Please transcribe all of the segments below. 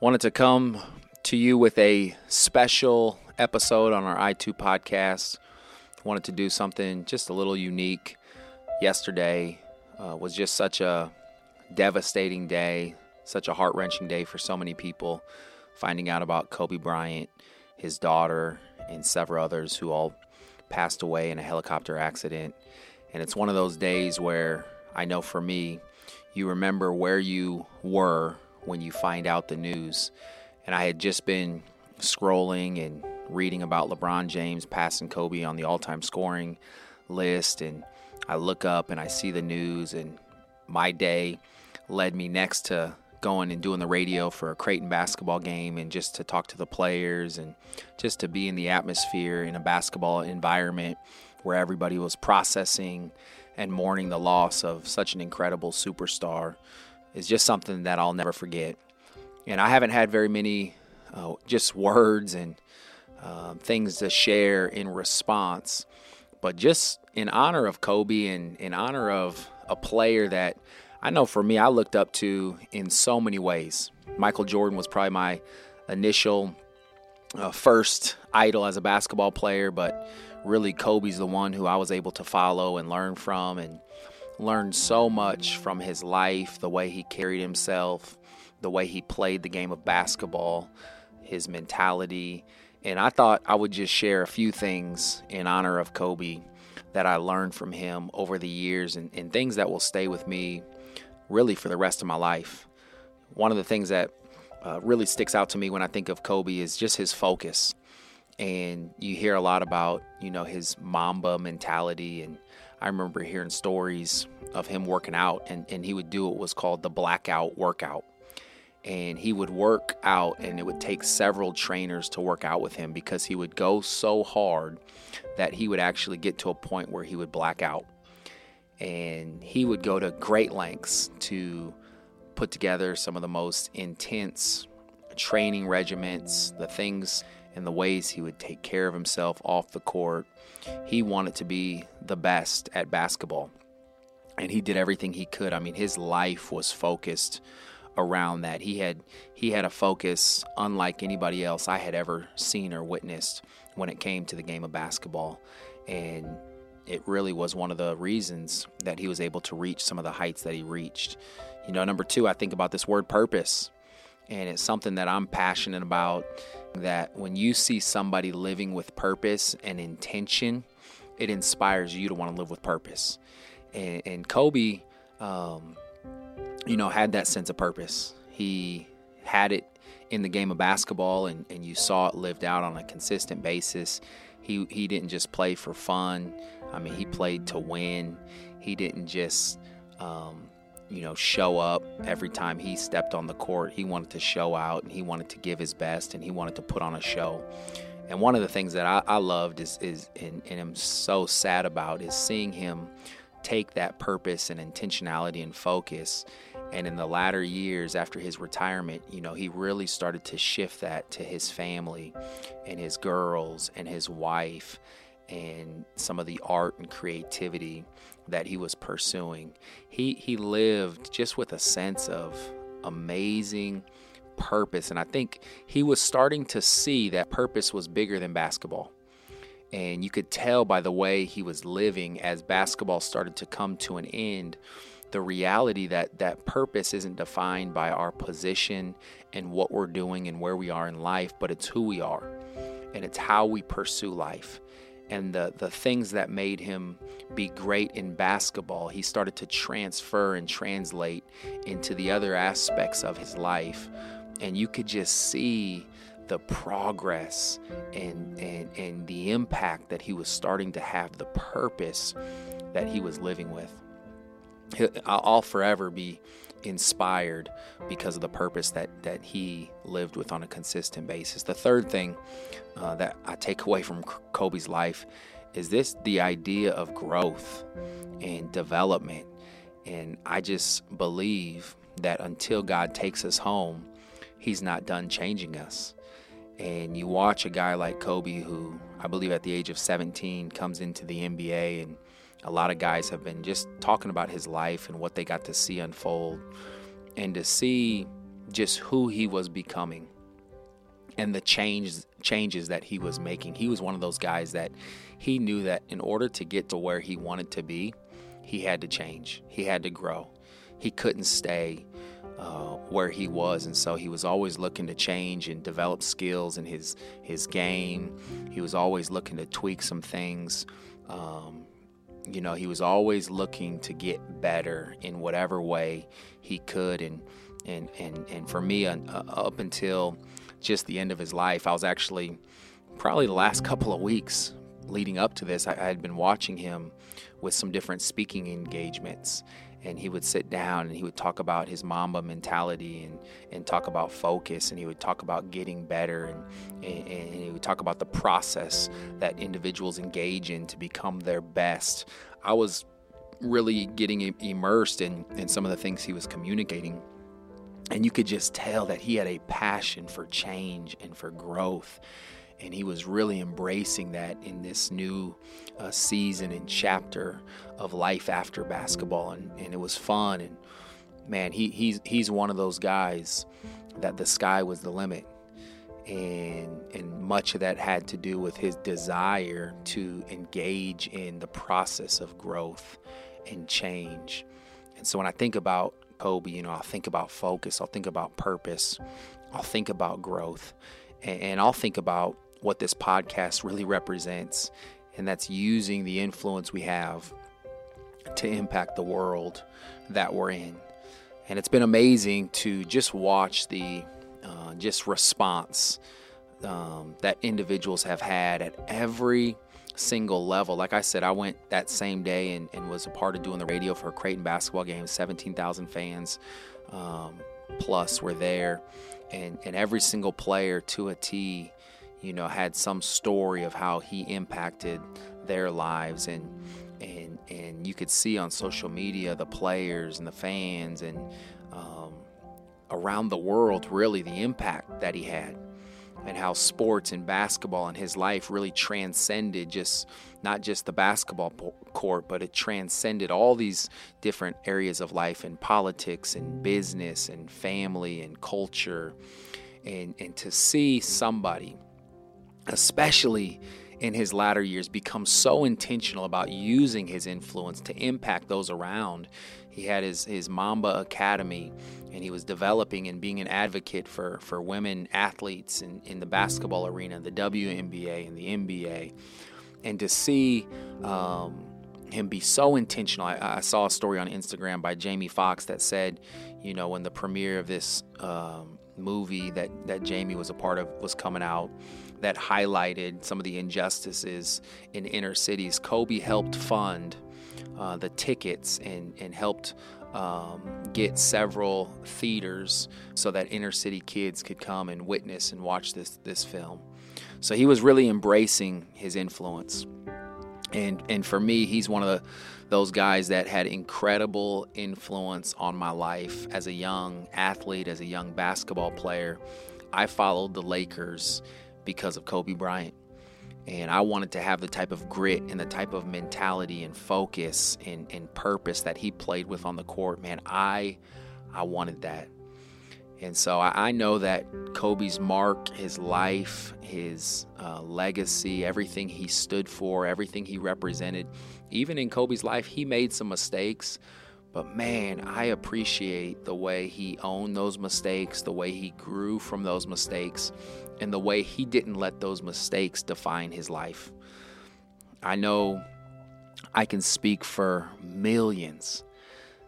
Wanted to come to you with a special episode on our i2 podcast. Wanted to do something just a little unique. Yesterday uh, was just such a devastating day, such a heart wrenching day for so many people. Finding out about Kobe Bryant, his daughter, and several others who all passed away in a helicopter accident. And it's one of those days where I know for me, you remember where you were when you find out the news. And I had just been scrolling and reading about LeBron James passing Kobe on the all time scoring list. And I look up and I see the news, and my day led me next to going and doing the radio for a Creighton basketball game and just to talk to the players and just to be in the atmosphere in a basketball environment where everybody was processing and mourning the loss of such an incredible superstar is just something that I'll never forget. And I haven't had very many uh, just words and uh, things to share in response, but just in honor of Kobe and in honor of a player that I know for me, I looked up to in so many ways. Michael Jordan was probably my initial uh, first idol as a basketball player, but really Kobe's the one who I was able to follow and learn from and learned so much from his life, the way he carried himself, the way he played the game of basketball, his mentality. And I thought I would just share a few things in honor of Kobe that I learned from him over the years and, and things that will stay with me really for the rest of my life. One of the things that uh, really sticks out to me when I think of Kobe is just his focus. And you hear a lot about, you know, his Mamba mentality and I remember hearing stories of him working out, and, and he would do what was called the blackout workout. And he would work out, and it would take several trainers to work out with him because he would go so hard that he would actually get to a point where he would black out. And he would go to great lengths to put together some of the most intense training regiments, the things and the ways he would take care of himself off the court. He wanted to be the best at basketball. And he did everything he could. I mean, his life was focused around that. He had he had a focus unlike anybody else I had ever seen or witnessed when it came to the game of basketball. And it really was one of the reasons that he was able to reach some of the heights that he reached. You know, number 2, I think about this word purpose. And it's something that I'm passionate about that when you see somebody living with purpose and intention, it inspires you to want to live with purpose. And, and Kobe, um, you know, had that sense of purpose. He had it in the game of basketball, and, and you saw it lived out on a consistent basis. He, he didn't just play for fun. I mean, he played to win. He didn't just um, you know, show up every time he stepped on the court. He wanted to show out and he wanted to give his best and he wanted to put on a show. And one of the things that I, I loved is, is and, and I'm so sad about is seeing him take that purpose and intentionality and focus. And in the latter years after his retirement, you know, he really started to shift that to his family and his girls and his wife and some of the art and creativity that he was pursuing. He he lived just with a sense of amazing purpose and I think he was starting to see that purpose was bigger than basketball. And you could tell by the way he was living as basketball started to come to an end the reality that that purpose isn't defined by our position and what we're doing and where we are in life, but it's who we are and it's how we pursue life and the, the things that made him be great in basketball, he started to transfer and translate into the other aspects of his life. And you could just see the progress and, and, and the impact that he was starting to have, the purpose that he was living with. I'll forever be inspired because of the purpose that that he lived with on a consistent basis. The third thing uh, that I take away from Kobe's life is this: the idea of growth and development. And I just believe that until God takes us home, He's not done changing us. And you watch a guy like Kobe, who I believe at the age of 17 comes into the NBA and a lot of guys have been just talking about his life and what they got to see unfold. And to see just who he was becoming and the change changes that he was making. He was one of those guys that he knew that in order to get to where he wanted to be, he had to change. He had to grow. He couldn't stay uh, where he was, and so he was always looking to change and develop skills in his his game. He was always looking to tweak some things. Um, you know, he was always looking to get better in whatever way he could, and and and and for me, uh, up until just the end of his life, I was actually probably the last couple of weeks leading up to this, I, I had been watching him with some different speaking engagements and he would sit down and he would talk about his mamba mentality and, and talk about focus and he would talk about getting better and, and, and, he would talk about the process that individuals engage in to become their best. I was really getting immersed in, in some of the things he was communicating. And you could just tell that he had a passion for change and for growth and he was really embracing that in this new uh, season and chapter of life after basketball and, and it was fun and man he, he's he's one of those guys that the sky was the limit and and much of that had to do with his desire to engage in the process of growth and change. And so when I think about Kobe you know I'll think about focus I'll think about purpose I'll think about growth and, and I'll think about what this podcast really represents, and that's using the influence we have to impact the world that we're in. And it's been amazing to just watch the uh, just response um, that individuals have had at every single level. Like I said, I went that same day and, and was a part of doing the radio for a Creighton basketball game. 17,000 fans um, plus were there, and, and every single player to a T you know, had some story of how he impacted their lives and and and you could see on social media the players and the fans and um, around the world really the impact that he had and how sports and basketball in his life really transcended just not just the basketball court but it transcended all these different areas of life and politics and business and family and culture. And and to see somebody especially in his latter years, become so intentional about using his influence to impact those around. He had his, his Mamba Academy, and he was developing and being an advocate for, for women athletes in, in the basketball arena, the WNBA and the NBA. And to see um, him be so intentional, I, I, saw a story on Instagram by Jamie Foxx that said, you know, when the premiere of this um, movie that, that Jamie was a part of was coming out, that highlighted some of the injustices in inner cities. Kobe helped fund uh, the tickets and, and helped um, get several theaters so that inner city kids could come and witness and watch this, this film. So he was really embracing his influence. And, and for me, he's one of the, those guys that had incredible influence on my life as a young athlete, as a young basketball player. I followed the Lakers because of Kobe Bryant. And I wanted to have the type of grit and the type of mentality and focus and, and purpose that he played with on the court. Man, I I wanted that. And so I, I know that Kobe's mark, his life, his uh, legacy, everything he stood for, everything he represented, even in Kobe's life, he made some mistakes. But man, I appreciate the way he owned those mistakes, the way he grew from those mistakes, and the way he didn't let those mistakes define his life. I know I can speak for millions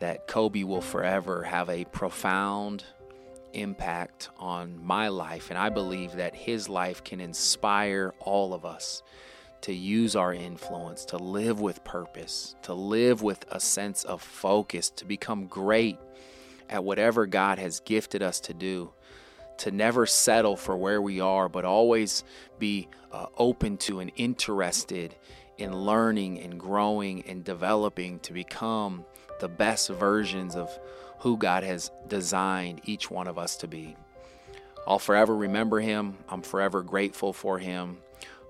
that Kobe will forever have a profound impact on my life, and I believe that his life can inspire all of us to use our influence, to live with purpose, to live with a sense of focus, to become great at whatever God has gifted us to do to never settle for where we are, but always be uh, open to and interested in learning and growing and developing to become the best versions of who God has designed each one of us to be. I'll forever remember him. I'm forever grateful for him.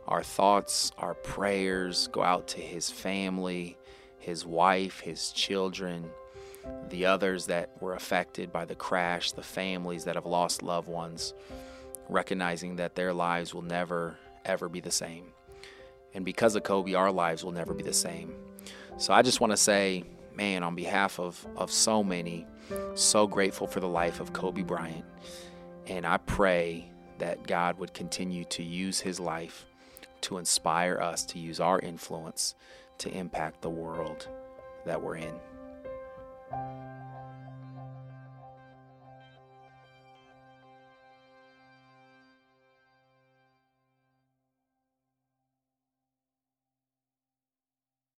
Our thoughts, our prayers go out to his family, his wife, his children, the others that were affected by the crash, the families that have lost loved ones, recognizing that their lives will never, ever be the same. And because of Kobe, our lives will never be the same. So I just want to say, man, on behalf of, of so many, so grateful for the life of Kobe Bryant. And I pray that God would continue to use his life to inspire us to use our influence to impact the world that we're in.